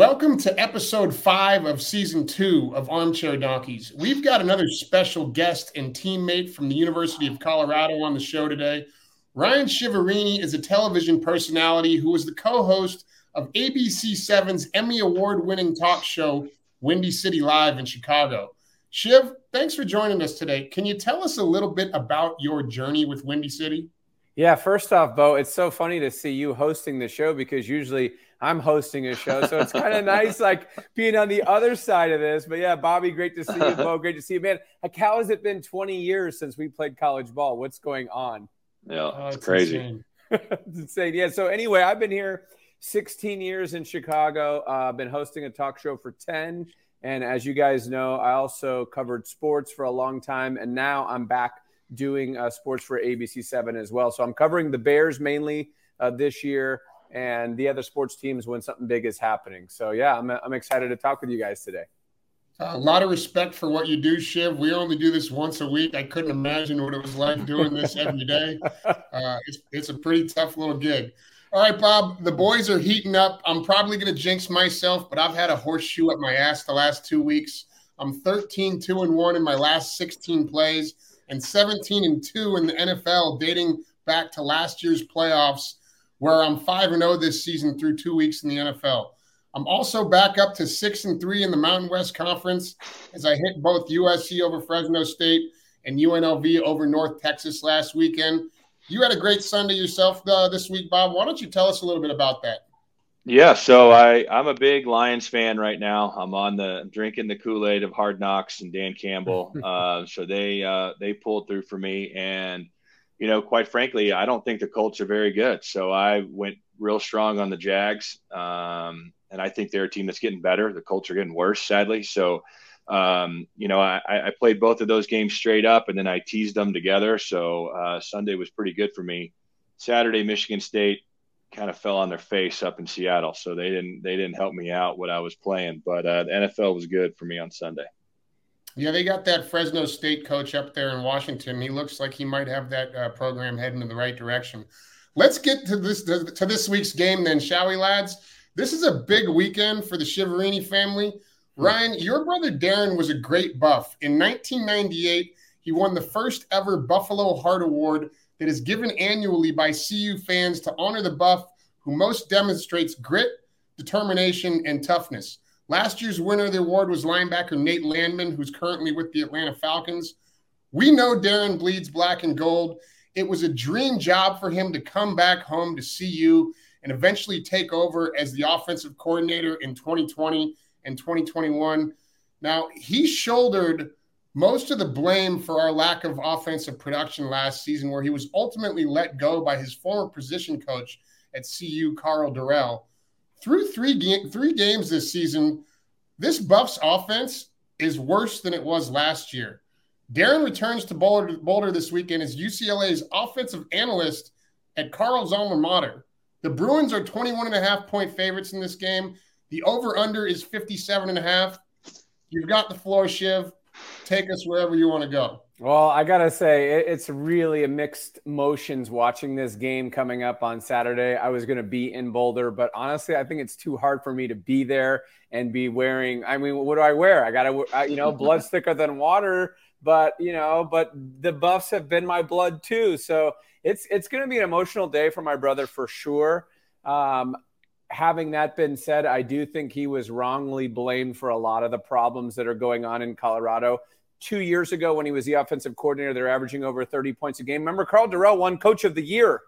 Welcome to episode five of season two of Armchair Donkeys. We've got another special guest and teammate from the University of Colorado on the show today. Ryan Chiaverini is a television personality who is the co host of ABC 7's Emmy Award winning talk show, Windy City Live in Chicago. Shiv, thanks for joining us today. Can you tell us a little bit about your journey with Windy City? Yeah, first off, Bo, it's so funny to see you hosting the show because usually I'm hosting a show. So it's kind of nice, like being on the other side of this. But yeah, Bobby, great to see you. Bo, great to see you, man. Like, how has it been 20 years since we played college ball? What's going on? Yeah, oh, it's, it's crazy. Insane. it's insane. Yeah. So anyway, I've been here 16 years in Chicago. Uh, I've been hosting a talk show for 10. And as you guys know, I also covered sports for a long time. And now I'm back doing uh, sports for ABC7 as well. So I'm covering the Bears mainly uh, this year and the other sports teams when something big is happening. So, yeah, I'm, I'm excited to talk with you guys today. A lot of respect for what you do, Shiv. We only do this once a week. I couldn't imagine what it was like doing this every day. Uh, it's, it's a pretty tough little gig. All right, Bob, the boys are heating up. I'm probably going to jinx myself, but I've had a horseshoe up my ass the last two weeks. I'm 13, 2 and 1 in my last 16 plays and 17 and 2 in the NFL, dating back to last year's playoffs, where I'm 5 and 0 this season through two weeks in the NFL. I'm also back up to 6 and 3 in the Mountain West Conference as I hit both USC over Fresno State and UNLV over North Texas last weekend. You had a great Sunday yourself uh, this week, Bob. Why don't you tell us a little bit about that? Yeah, so I I'm a big Lions fan right now. I'm on the drinking the Kool Aid of Hard Knocks and Dan Campbell. uh, so they uh, they pulled through for me, and you know, quite frankly, I don't think the Colts are very good. So I went real strong on the Jags, um, and I think they're a team that's getting better. The Colts are getting worse, sadly. So um, you know, I, I, played both of those games straight up, and then I teased them together. So uh, Sunday was pretty good for me. Saturday, Michigan State kind of fell on their face up in Seattle, so they didn't they didn't help me out what I was playing. But uh, the NFL was good for me on Sunday. Yeah, they got that Fresno State coach up there in Washington. He looks like he might have that uh, program heading in the right direction. Let's get to this to this week's game then, shall we, lads? This is a big weekend for the Chiaverini family. Ryan, your brother Darren was a great buff. In 1998, he won the first ever Buffalo Heart Award that is given annually by CU fans to honor the buff who most demonstrates grit, determination, and toughness. Last year's winner of the award was linebacker Nate Landman, who's currently with the Atlanta Falcons. We know Darren bleeds black and gold. It was a dream job for him to come back home to CU and eventually take over as the offensive coordinator in 2020 and 2021. Now, he shouldered most of the blame for our lack of offensive production last season, where he was ultimately let go by his former position coach at CU, Karl Dorrell. Through three, ga- three games this season, this Buffs offense is worse than it was last year. Darren returns to Boulder, Boulder this weekend as UCLA's offensive analyst at Karl's alma mater. The Bruins are 21 and a half point favorites in this game. The over under is 57 and a half. You've got the floor, Shiv. Take us wherever you want to go. Well, I got to say, it's really a mixed motions watching this game coming up on Saturday. I was to be in Boulder, but honestly, I think it's too hard for me to be there and be wearing. I mean, what do I wear? I got to, you know, blood's thicker than water, but, you know, but the buffs have been my blood too. So it's, it's to be an emotional day for my brother for sure. Um, having that been said, I do think he was wrongly blamed for a lot of the problems that are going on in Colorado. Two years ago, when he was the offensive coordinator, they're averaging over 30 points a game. Remember, Karl Dorrell won Coach of the Year,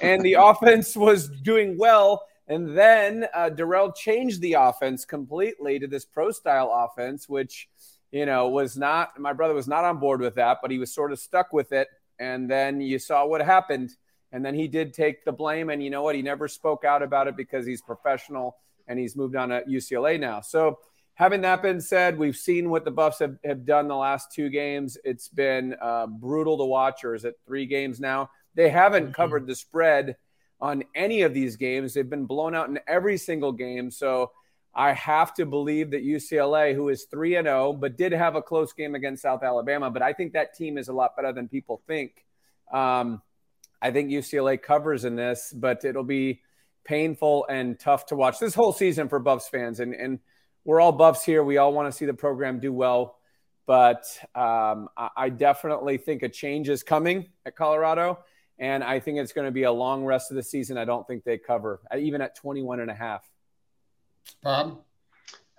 and the offense was doing well. And then uh, Dorrell changed the offense completely to this pro style offense, which, you know, was not, my brother was not on board with that, but he was sort of stuck with it. And then you saw what happened and then he did take the blame. And you know what? He never spoke out about it because he's professional and he's moved on to UCLA now. So, having that been said, we've seen what the Buffs have, have done the last two games. It's been uh, brutal to watch, or is it three games now? They haven't mm-hmm. covered the spread on any of these games. They've been blown out in every single game. So, I have to believe that UCLA, who is 3 and 0, but did have a close game against South Alabama, but I think that team is a lot better than people think. Um, I think UCLA covers in this, but it'll be painful and tough to watch this whole season for Buffs fans. And, and we're all Buffs here. We all want to see the program do well. But um, I, I definitely think a change is coming at Colorado. And I think it's going to be a long rest of the season. I don't think they cover, even at 21 and a half. Bob?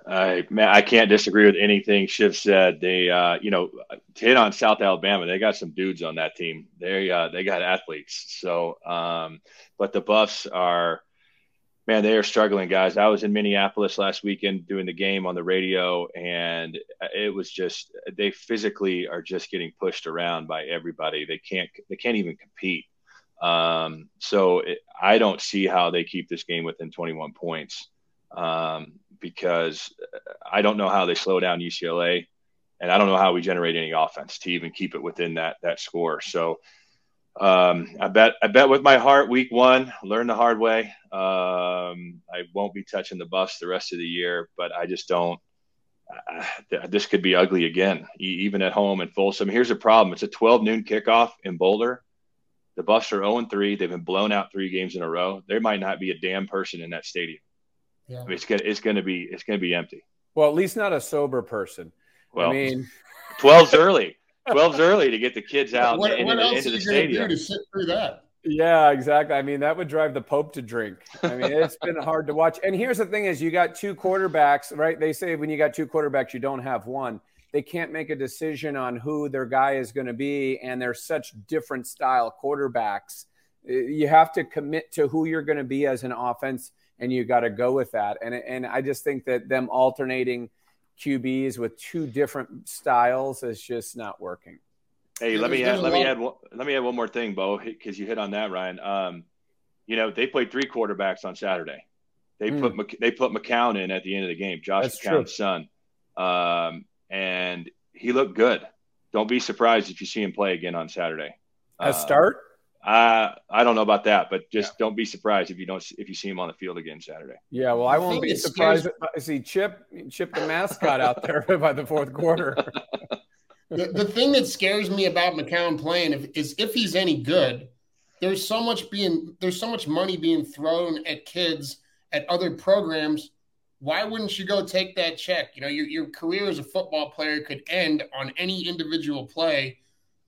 I man, I can't disagree with anything Shiv said. They, uh, you know, hit on South Alabama. They got some dudes on that team. They, uh, they got athletes. So, um, but the Buffs are, man, they are struggling, guys. I was in Minneapolis last weekend doing the game on the radio, and it was just they physically are just getting pushed around by everybody. They can't, they can't even compete. Um, so it, I don't see how they keep this game within 21 points um, because I don't know how they slow down UCLA, and I don't know how we generate any offense to even keep it within that that score. So um, I bet I bet with my heart, week one, learn the hard way. Um, I won't be touching the Buffs the rest of the year, but I just don't. Uh, this could be ugly again, even at home in Folsom. Here's the problem: it's a 12 noon kickoff in Boulder. The Buffs are 0 3. They've been blown out three games in a row. There might not be a damn person in that stadium. Yeah. I mean, it's gonna it's gonna be it's gonna be empty. Well, at least not a sober person. Well, I mean, 12's early. 12's early to get the kids out what, into, what else into the stadium. Do to sit through that? Yeah, exactly. I mean, that would drive the Pope to drink. I mean, it's been hard to watch. And here's the thing: is you got two quarterbacks, right? They say when you got two quarterbacks, you don't have one. They can't make a decision on who their guy is going to be, and they're such different style quarterbacks. You have to commit to who you're going to be as an offense and you got to go with that. And and I just think that them alternating QBs with two different styles is just not working. Hey, let me add, let me add one, let me add one more thing, Bo, because you hit on that, Ryan. Um, you know, they played three quarterbacks on Saturday. They mm. put they put McCown in at the end of the game, Josh That's McCown's true. son, um, and he looked good. Don't be surprised if you see him play again on Saturday. A start? Uh, I don't know about that, but just yeah. don't be surprised if you don't if you see him on the field again Saturday. Yeah, well, I won't be surprised if I see Chip Chip the mascot out there by the fourth quarter. the, the thing that scares me about McCown playing if, is if he's any good. There's so much being there's so much money being thrown at kids at other programs. Why wouldn't you go take that check? You know, your your career as a football player could end on any individual play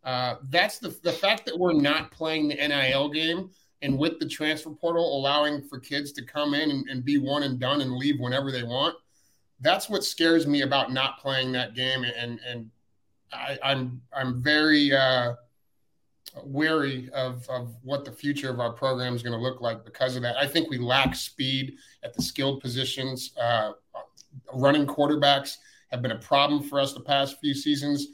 uh, that's the the fact that we're not playing the NIL game and with the transfer portal allowing for kids to come in and, and be one and done and leave whenever they want. That's what scares me about not playing that game, and and I, am I'm, I'm very uh, wary of of what the future of our program is going to look like because of that. I think we lack speed at the skilled positions. Uh, running quarterbacks have been a problem for us the past few seasons.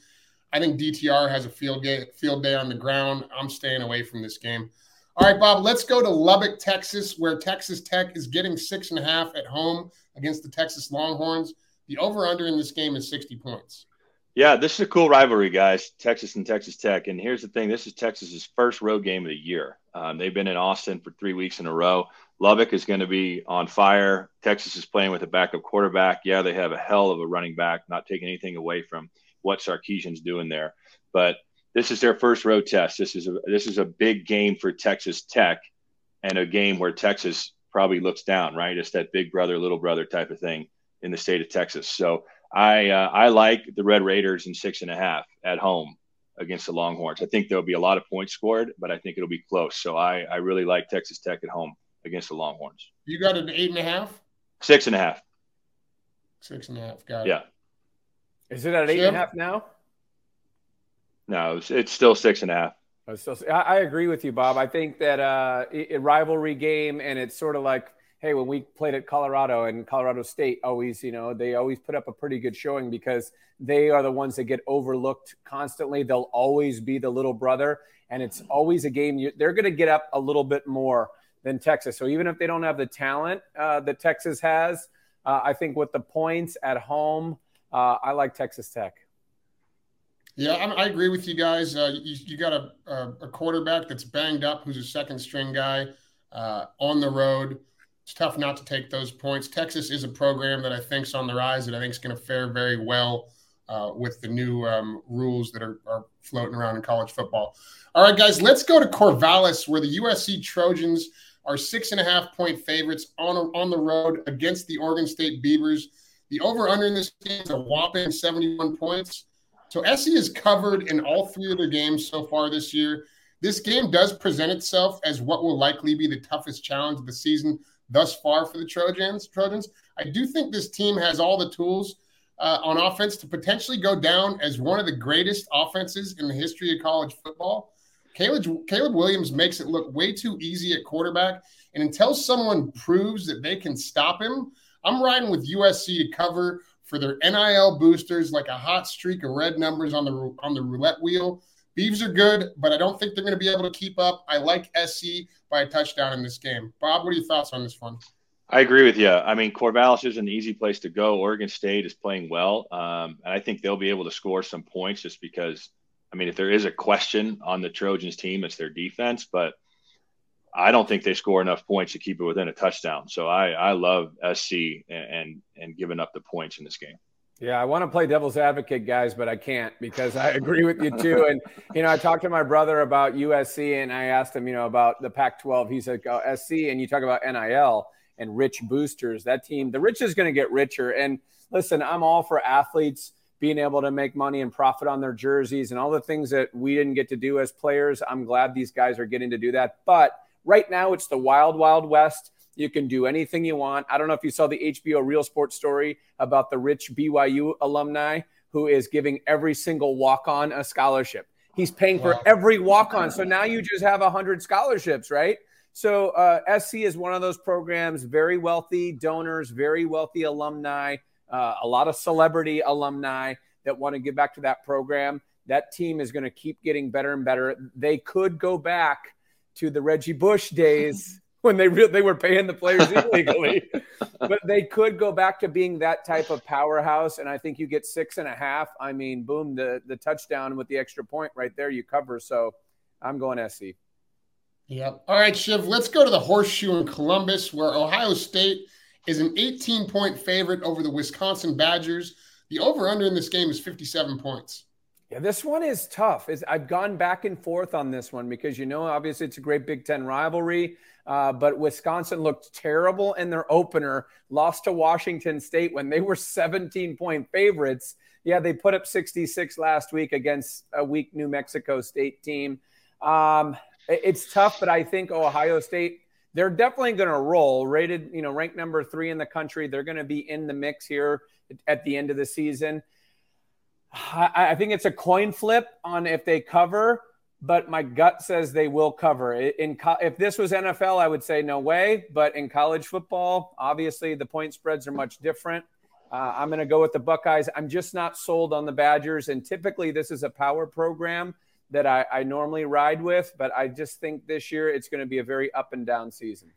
I think DTR has a field day, field day on the ground. I'm staying away from this game. All right, Bob, let's go to Lubbock, Texas, where Texas Tech is getting six and a half at home against the Texas Longhorns. The over under in this game is 60 points. Yeah, this is a cool rivalry, guys. Texas and Texas Tech. And here's the thing this is Texas's first road game of the year. Um, they've been in Austin for three weeks in a row. Lubbock is going to be on fire. Texas is playing with a backup quarterback. Yeah, they have a hell of a running back, not taking anything away from what Sarkisian's doing there. But this is their first road test. This is a this is a big game for Texas Tech, and a game where Texas probably looks down. Right, it's that big brother little brother type of thing in the state of Texas. So I uh, I like the Red Raiders in six and a half at home against the Longhorns. I think there'll be a lot of points scored, but I think it'll be close. So I I really like Texas Tech at home against the Longhorns. You got an eight and a half. Six and a half. Six and a half. Got it. Yeah. Is it at eight Jim? and a half now? No, it's, it's still six and a half. Oh, still, I, agree with you, Bob. I think that uh, a rivalry game, and it's sort of like, hey, when we played at Colorado and Colorado State, always, you know, they always put up a pretty good showing because they are the ones that get overlooked constantly. They'll always be the little brother, and it's always a game you, they're going to get up a little bit more than Texas. So even if they don't have the talent uh, that Texas has, uh, I think with the points at home, uh, I like Texas Tech. Yeah, I, I agree with you guys. Uh, you, you, got a, a, quarterback that's banged up, who's a second string guy uh, on the road. It's tough not to take those points. Texas is a program that I think is on the rise that I think is going to fare very well uh, with the new um, rules that are, are, floating around in college football. All right, guys, let's go to Corvallis, where the USC Trojans are six and a half point favorites on on the road against the Oregon State Beavers. The over under in this game is a whopping 71 points. So SC is covered in all three of their games so far this year. This game does present itself as what will likely be the toughest challenge of the season thus far for the Trojans. Trojans. I do think this team has all the tools uh, on offense to potentially go down as one of the greatest offenses in the history of college football. Caleb, Caleb Williams makes it look way too easy at quarterback. And until someone proves that they can stop him, I'm riding with USC to cover for their NIL boosters, like a hot streak of red numbers on the on the roulette wheel. Beavs are good, but I don't think they're going to be able to keep up. I like SC by a touchdown in this game. Bob, what are your thoughts on this one? I agree with you. I mean, Corvallis is an easy place to go. Oregon State is playing well, um, and I think they'll be able to score some points just because. I mean, if there is a question on the Trojans team, it's their defense, but I don't think they score enough points to keep it within a touchdown. So I, I love SC and, and, and giving up the points in this game. Yeah, I want to play devil's advocate, guys, but I can't because I agree with you too. And you know, I talked to my brother about USC, and I asked him, you know, about the Pac-12. He said oh, SC, and you talk about NIL and rich boosters. That team, the rich is going to get richer. And listen, I'm all for athletes being able to make money and profit on their jerseys and all the things that we didn't get to do as players. I'm glad these guys are getting to do that, but Right now, it's the wild, wild west. You can do anything you want. I don't know if you saw the HBO Real Sports story about the rich BYU alumni who is giving every single walk on a scholarship. He's paying for every walk on. So now you just have 100 scholarships, right? So uh, SC is one of those programs, very wealthy donors, very wealthy alumni, uh, a lot of celebrity alumni that want to give back to that program. That team is going to keep getting better and better. They could go back to the Reggie Bush days when they re- they were paying the players illegally. but they could go back to being that type of powerhouse. And I think you get six and a half. I mean, boom, the the touchdown with the extra point right there, you cover. So I'm going SC. Yep. All right, Shiv, let's go to the horseshoe in Columbus, where Ohio State is an 18 point favorite over the Wisconsin Badgers. The over under in this game is 57 points. Yeah, this one is tough. Is I've gone back and forth on this one because you know obviously it's a great Big Ten rivalry, uh, but Wisconsin looked terrible in their opener, lost to Washington State when they were 17 point favorites. Yeah, they put up 66 last week against a weak New Mexico State team. Um, it's tough, but I think Ohio State they're definitely going to roll. Rated, you know, ranked number three in the country. They're going to be in the mix here at the end of the season. I, I think it's a coin flip on if they cover, but my gut says they will cover. In if this was NFL, I would say no way. But in college football, obviously the point spreads are much different. Uh, I'm going to go with the Buckeyes. I'm just not sold on the Badgers, and typically this is a power program that I, I normally ride with, but I just think this year it's going to be a very up and down season.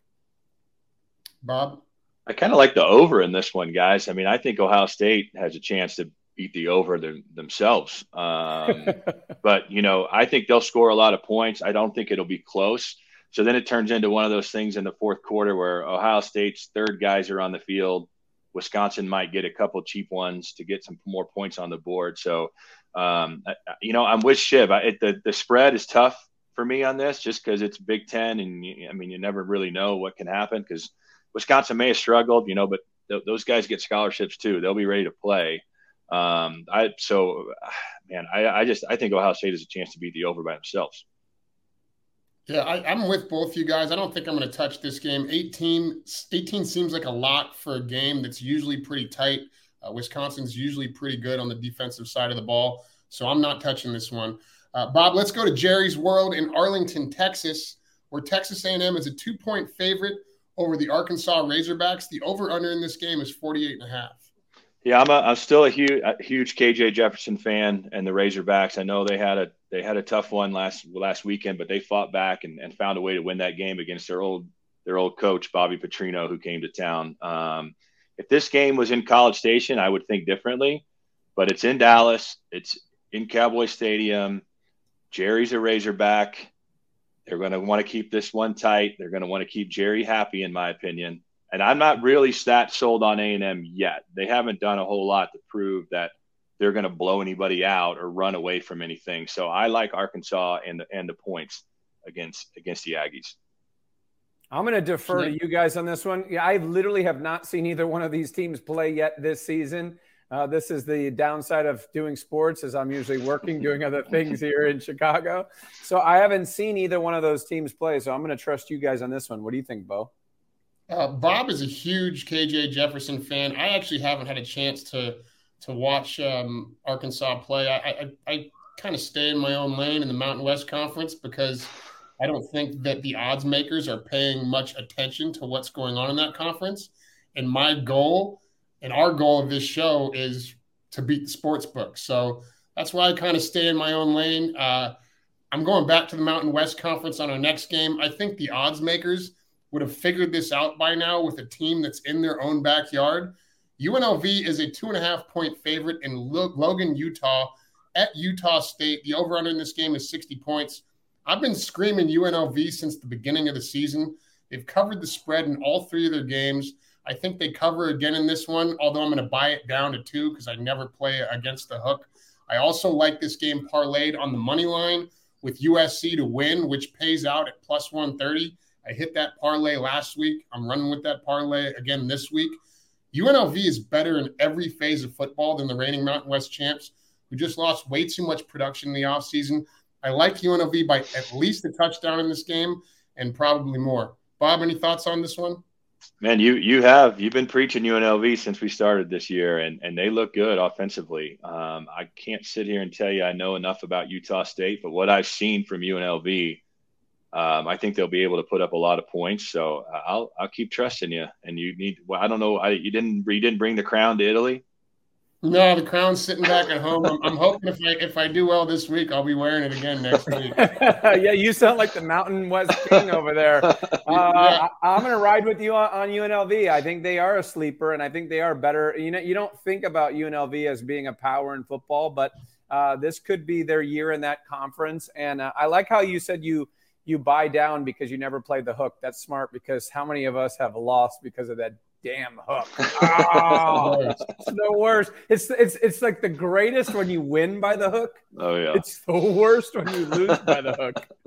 Bob, I kind of like the over in this one, guys. I mean, I think Ohio State has a chance to beat the over them, themselves. Um, but you know, I think they'll score a lot of points. I don't think it'll be close. So then it turns into one of those things in the fourth quarter where Ohio State's third guys are on the field. Wisconsin might get a couple cheap ones to get some more points on the board. So, um, you know, I'm with Shiv. I, it, the the spread is tough for me on this, just because it's Big Ten, and I mean, you never really know what can happen because Wisconsin may have struggled, you know, but th- those guys get scholarships too. They'll be ready to play. Um, I so man, I, I just I think Ohio State has a chance to beat the over by themselves. Yeah, I, am with both you guys. I don't think I'm going to touch this game. 18, 18 seems like a lot for a game that's usually pretty tight. Uh, Wisconsin's usually pretty good on the defensive side of the ball, so I'm not touching this one. Uh, Bob, let's go to Jerry's World in Arlington, Texas, where Texas A&M is a two-point favorite over the Arkansas Razorbacks. The over/under in this game is 48 and a half. Yeah, I'm a, I'm still a huge a huge KJ Jefferson fan and the Razorbacks. I know they had a they had a tough one last last weekend, but they fought back and, and found a way to win that game against their old their old coach Bobby Petrino, who came to town. Um, if this game was in College Station, I would think differently, but it's in Dallas. It's in Cowboy Stadium. Jerry's a Razorback. They're going to want to keep this one tight. They're going to want to keep Jerry happy, in my opinion. And I'm not really that sold on A&M yet. They haven't done a whole lot to prove that they're going to blow anybody out or run away from anything. So I like Arkansas and the, and the points against against the Aggies. I'm going to defer to you guys on this one. Yeah, I literally have not seen either one of these teams play yet this season. Uh, this is the downside of doing sports, as I'm usually working, doing other things here in Chicago. So I haven't seen either one of those teams play. So I'm going to trust you guys on this one. What do you think, Bo? Uh, Bob is a huge KJ Jefferson fan. I actually haven't had a chance to to watch um, Arkansas play. I, I, I kind of stay in my own lane in the Mountain West Conference because I don't think that the odds makers are paying much attention to what's going on in that conference. And my goal and our goal of this show is to beat the sports book. So that's why I kind of stay in my own lane. Uh, I'm going back to the Mountain West Conference on our next game. I think the odds makers would have figured this out by now with a team that's in their own backyard. UNLV is a two and a half point favorite in Logan, Utah, at Utah State. The over under in this game is 60 points. I've been screaming UNLV since the beginning of the season. They've covered the spread in all three of their games. I think they cover again in this one, although I'm going to buy it down to two because I never play against the hook. I also like this game parlayed on the money line with USC to win, which pays out at plus 130. I hit that parlay last week. I'm running with that parlay again this week. UNLV is better in every phase of football than the reigning Mountain West champs, who just lost way too much production in the offseason. I like UNLV by at least a touchdown in this game and probably more. Bob, any thoughts on this one? Man, you you have you've been preaching UNLV since we started this year, and and they look good offensively. Um, I can't sit here and tell you I know enough about Utah State, but what I've seen from UNLV, um, I think they'll be able to put up a lot of points. So uh, I'll I'll keep trusting you. And you need well, I don't know, I, you didn't you didn't bring the crown to Italy. No, the crown's sitting back at home. I'm, I'm, hoping if I if I do well this week, I'll be wearing it again next week. yeah, you sound like the Mountain West King over there. Uh, I, am going to ride with you on, on, UNLV. I think they are a sleeper, and I think they are better. You know, you don't think about UNLV as being a power in football, but uh, this could be their year in that conference. And uh, I like how you said you you buy down because you never played the hook. That's smart because how many of us have lost because of that damn hook. Oh, it's the worst. It's it's it's like the greatest when you win by the hook. Oh yeah. It's the worst when you lose by the hook.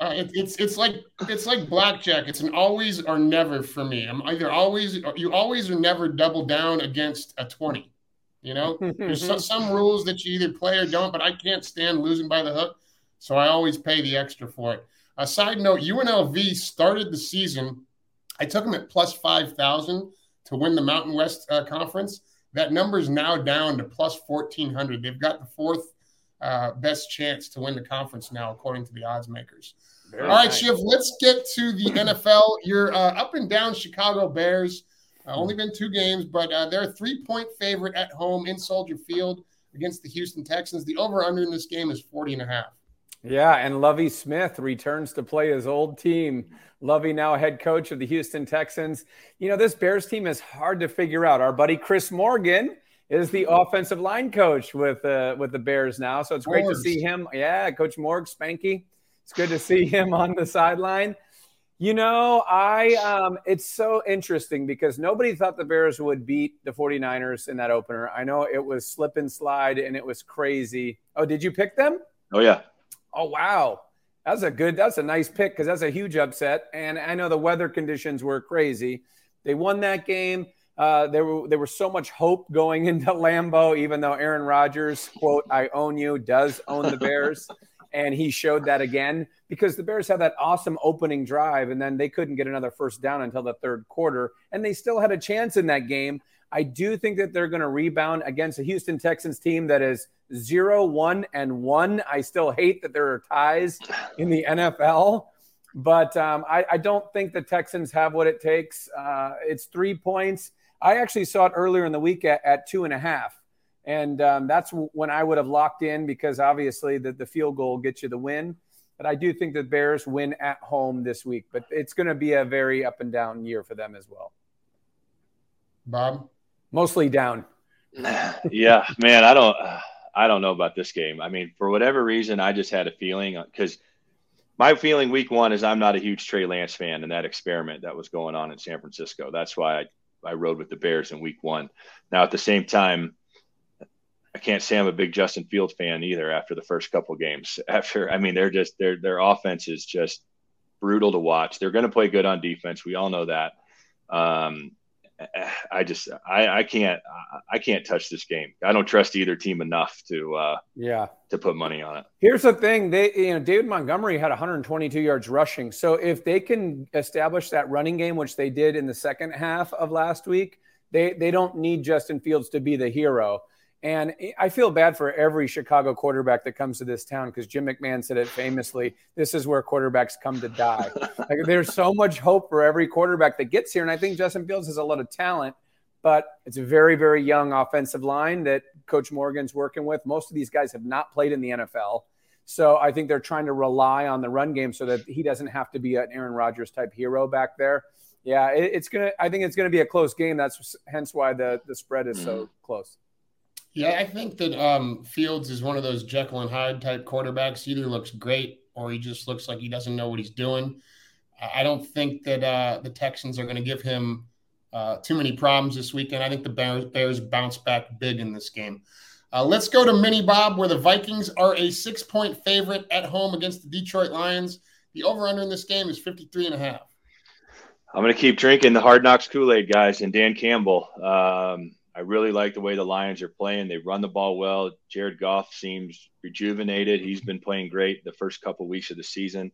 uh, it, it's it's like it's like blackjack. It's an always or never for me. I'm either always you always or never double down against a twenty. You know, there's some, some rules that you either play or don't, but I can't stand losing by the hook, so I always pay the extra for it. A side note: UNLV started the season I took them at plus 5,000 to win the Mountain West uh, Conference. That number is now down to plus 1,400. They've got the fourth uh, best chance to win the conference now, according to the odds makers. Very All right, nice. Shiv, let's get to the NFL. You're uh, up and down Chicago Bears. Uh, only been two games, but uh, they're a three point favorite at home in Soldier Field against the Houston Texans. The over under in this game is 40 and a half. Yeah, and Lovie Smith returns to play his old team. Lovey now head coach of the Houston Texans. You know, this Bears team is hard to figure out. Our buddy Chris Morgan is the offensive line coach with uh, with the Bears now, so it's great to see him. Yeah, Coach Morg, Spanky. It's good to see him on the sideline. You know, I um, it's so interesting because nobody thought the Bears would beat the 49ers in that opener. I know it was slip and slide and it was crazy. Oh, did you pick them? Oh yeah. Oh wow, that's a good. That's a nice pick because that's a huge upset. And I know the weather conditions were crazy. They won that game. Uh, there were there was so much hope going into Lambeau, even though Aaron Rodgers, quote, "I own you," does own the Bears, and he showed that again because the Bears had that awesome opening drive, and then they couldn't get another first down until the third quarter, and they still had a chance in that game. I do think that they're going to rebound against a Houston Texans team that is zero, one, and one. I still hate that there are ties in the NFL, but um, I, I, don't think the Texans have what it takes. Uh, it's three points. I actually saw it earlier in the week at, at two and a half. And um, that's when I would have locked in because obviously the, the field goal gets you the win. But I do think the Bears win at home this week. But it's going to be a very up and down year for them as well. Bob, mostly down. yeah, man, I don't, I don't know about this game. I mean, for whatever reason, I just had a feeling because my feeling week one is I'm not a huge Trey Lance fan, and that experiment that was going on in San Francisco. That's why I, I rode with the Bears in week one. Now, at the same time, I can't say I'm a big Justin Field fan either after the first couple games. After, I mean, they're just their their offense is just brutal to watch. They're going to play good on defense. We all know that. Um, I just I, I can't I can't touch this game. I don't trust either team enough to uh, yeah to put money on it. Here's the thing: they you know David Montgomery had 122 yards rushing. So if they can establish that running game, which they did in the second half of last week, they they don't need Justin Fields to be the hero. And I feel bad for every Chicago quarterback that comes to this town because Jim McMahon said it famously this is where quarterbacks come to die. like, there's so much hope for every quarterback that gets here. And I think Justin Fields has a lot of talent, but it's a very, very young offensive line that Coach Morgan's working with. Most of these guys have not played in the NFL. So I think they're trying to rely on the run game so that he doesn't have to be an Aaron Rodgers type hero back there. Yeah, it, it's gonna. I think it's gonna be a close game. That's hence why the the spread is so mm-hmm. close. Yeah, I think that um, Fields is one of those Jekyll and Hyde type quarterbacks. He either looks great or he just looks like he doesn't know what he's doing. I don't think that uh, the Texans are going to give him uh, too many problems this weekend. I think the Bears, Bears bounce back big in this game. Uh, let's go to Mini Bob, where the Vikings are a six point favorite at home against the Detroit Lions. The over under in this game is 53 and a half. I'm going to keep drinking the hard knocks Kool Aid, guys, and Dan Campbell. Um, I really like the way the Lions are playing. They run the ball well. Jared Goff seems rejuvenated. He's been playing great the first couple weeks of the season.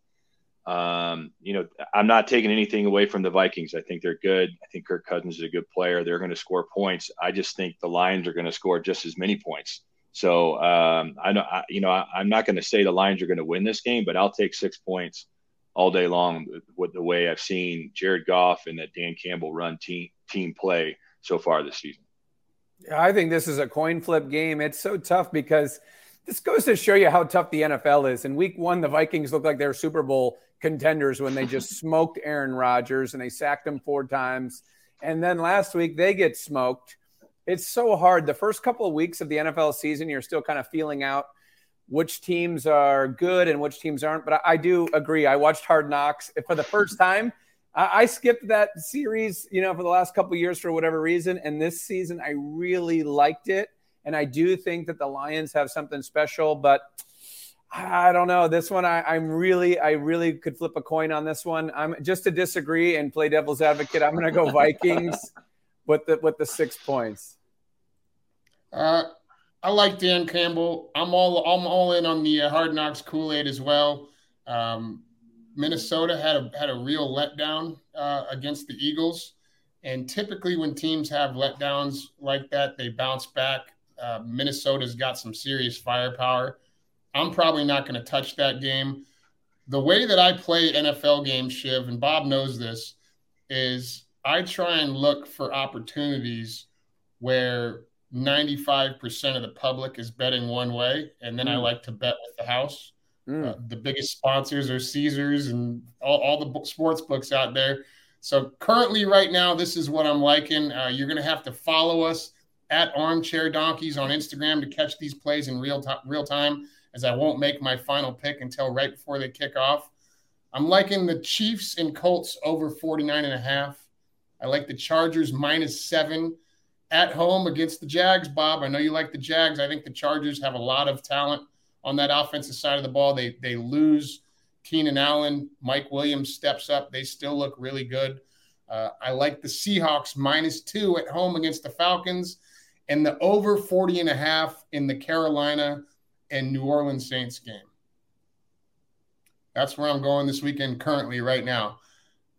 Um, you know, I'm not taking anything away from the Vikings. I think they're good. I think Kirk Cousins is a good player. They're going to score points. I just think the Lions are going to score just as many points. So um, I know, I, you know, I, am not going to say the Lions are going to win this game, but I'll take six points all day long with the way I've seen Jared Goff and that Dan Campbell run team team play so far this season. I think this is a coin flip game. It's so tough because this goes to show you how tough the NFL is. In week one, the Vikings looked like they were Super Bowl contenders when they just smoked Aaron Rodgers and they sacked him four times. And then last week, they get smoked. It's so hard. The first couple of weeks of the NFL season, you're still kind of feeling out which teams are good and which teams aren't. But I, I do agree. I watched Hard Knocks for the first time. I, I skipped that series, you know, for the last couple years for whatever reason, and this season I really liked it, and I do think that the Lions have something special, but. I don't know. This one, I, am really, I really could flip a coin on this one. I'm just to disagree and play devil's advocate. I'm going to go Vikings with the with the six points. Uh, I like Dan Campbell. I'm all I'm all in on the uh, Hard Knocks Kool Aid as well. Um, Minnesota had a had a real letdown uh, against the Eagles, and typically when teams have letdowns like that, they bounce back. Uh, Minnesota's got some serious firepower. I'm probably not going to touch that game. The way that I play NFL games, Shiv, and Bob knows this, is I try and look for opportunities where 95% of the public is betting one way, and then mm. I like to bet with the house. Mm. Uh, the biggest sponsors are Caesars and all, all the sports books out there. So currently, right now, this is what I'm liking. Uh, you're going to have to follow us at Armchair Donkeys on Instagram to catch these plays in real time. Real time, as I won't make my final pick until right before they kick off. I'm liking the Chiefs and Colts over 49 and a half. I like the Chargers minus seven at home against the Jags. Bob, I know you like the Jags. I think the Chargers have a lot of talent on that offensive side of the ball. They they lose Keenan Allen. Mike Williams steps up. They still look really good. Uh, I like the Seahawks minus two at home against the Falcons and the over 40 and a half in the Carolina and New Orleans Saints game. That's where I'm going this weekend currently, right now.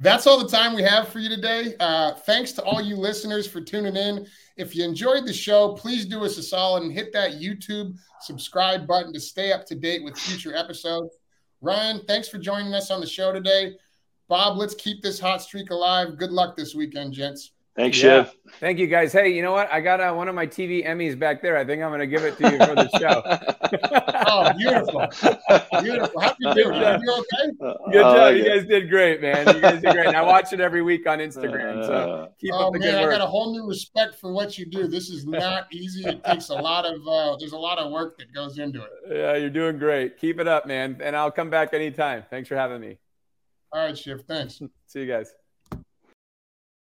That's all the time we have for you today. Uh, thanks to all you listeners for tuning in. If you enjoyed the show, please do us a solid and hit that YouTube subscribe button to stay up to date with future episodes. Ryan, thanks for joining us on the show today. Bob, let's keep this hot streak alive. Good luck this weekend, gents. Thanks, yeah. Shiv. Thank you, guys. Hey, you know what? I got uh, one of my TV Emmys back there. I think I'm going to give it to you for the show. oh, beautiful. Beautiful. How you doing? Are you okay? Good job. Uh, you guys did great, man. You guys did great. And I watch it every week on Instagram. So uh, keep oh, up the man, good work. I got a whole new respect for what you do. This is not easy. It takes a lot of, uh, there's a lot of work that goes into it. Yeah, you're doing great. Keep it up, man. And I'll come back anytime. Thanks for having me. All right, Shiv. Thanks. See you guys.